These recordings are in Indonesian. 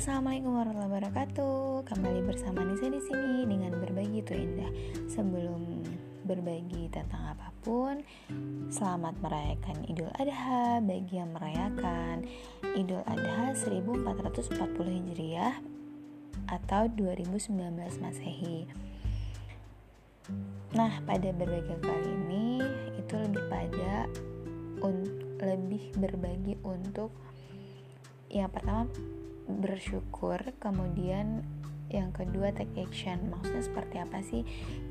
Assalamualaikum warahmatullahi wabarakatuh. Kembali bersama Nisa di sini dengan berbagi itu indah. Sebelum berbagi tentang apa pun, selamat merayakan Idul Adha bagi yang merayakan Idul Adha 1440 Hijriah atau 2019 Masehi. Nah, pada berbagi kali ini itu lebih pada un lebih berbagi untuk yang pertama bersyukur. Kemudian yang kedua take action. Maksudnya seperti apa sih?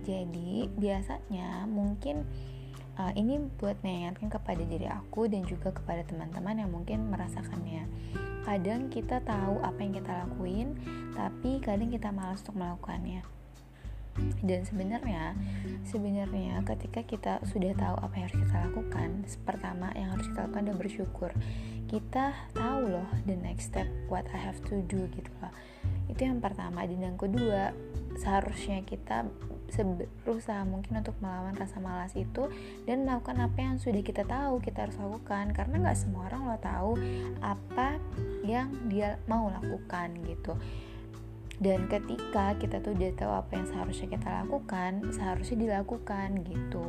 Jadi biasanya mungkin uh, ini buat mengingatkan kepada diri aku dan juga kepada teman-teman yang mungkin merasakannya. Kadang kita tahu apa yang kita lakuin tapi kadang kita malas untuk melakukannya. Dan sebenarnya sebenarnya ketika kita sudah tahu apa yang harus kita lakukan pertama yang harus kita lakukan adalah bersyukur kita tahu loh the next step what I have to do gitu loh. Itu yang pertama. Dan yang kedua seharusnya kita berusaha mungkin untuk melawan rasa malas itu dan melakukan apa yang sudah kita tahu kita harus lakukan. Karena nggak semua orang lo tahu apa yang dia mau lakukan gitu. Dan ketika kita tuh udah tahu apa yang seharusnya kita lakukan seharusnya dilakukan gitu.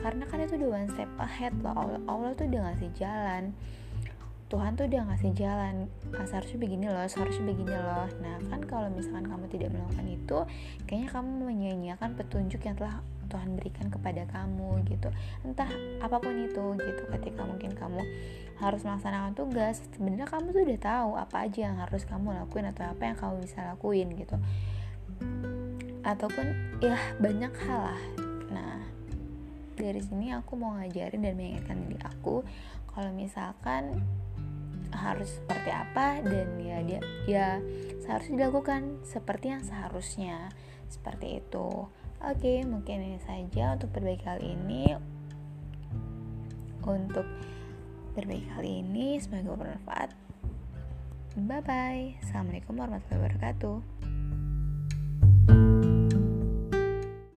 Karena kan itu udah one step ahead loh. Allah, Allah tuh udah ngasih jalan Tuhan tuh udah ngasih jalan. Seharusnya begini loh seharusnya begini loh. Nah kan kalau misalkan kamu tidak melakukan itu kayaknya kamu menyanyiakan petunjuk yang telah Tuhan berikan kepada kamu gitu. Entah apa pun itu gitu. Ketika mungkin kamu harus melaksanakan tugas sebenarnya kamu tuh udah tahu apa aja yang harus kamu lakuin atau apa yang kamu bisa lakuin gitu. Ataupun ya banyak hal lah. Nah dari sini aku mau ngajarin dan mengingatkan diri aku kalau misalkan harus seperti apa dan ya dia ya seharusnya dilakukan seperti yang seharusnya. Seperti itu. Oke mungkin ini saja untuk berbagi kali ini. Untuk berbagi kali ini semoga bermanfaat. Bye bye assalamualaikum warahmatullahi wabarakatuh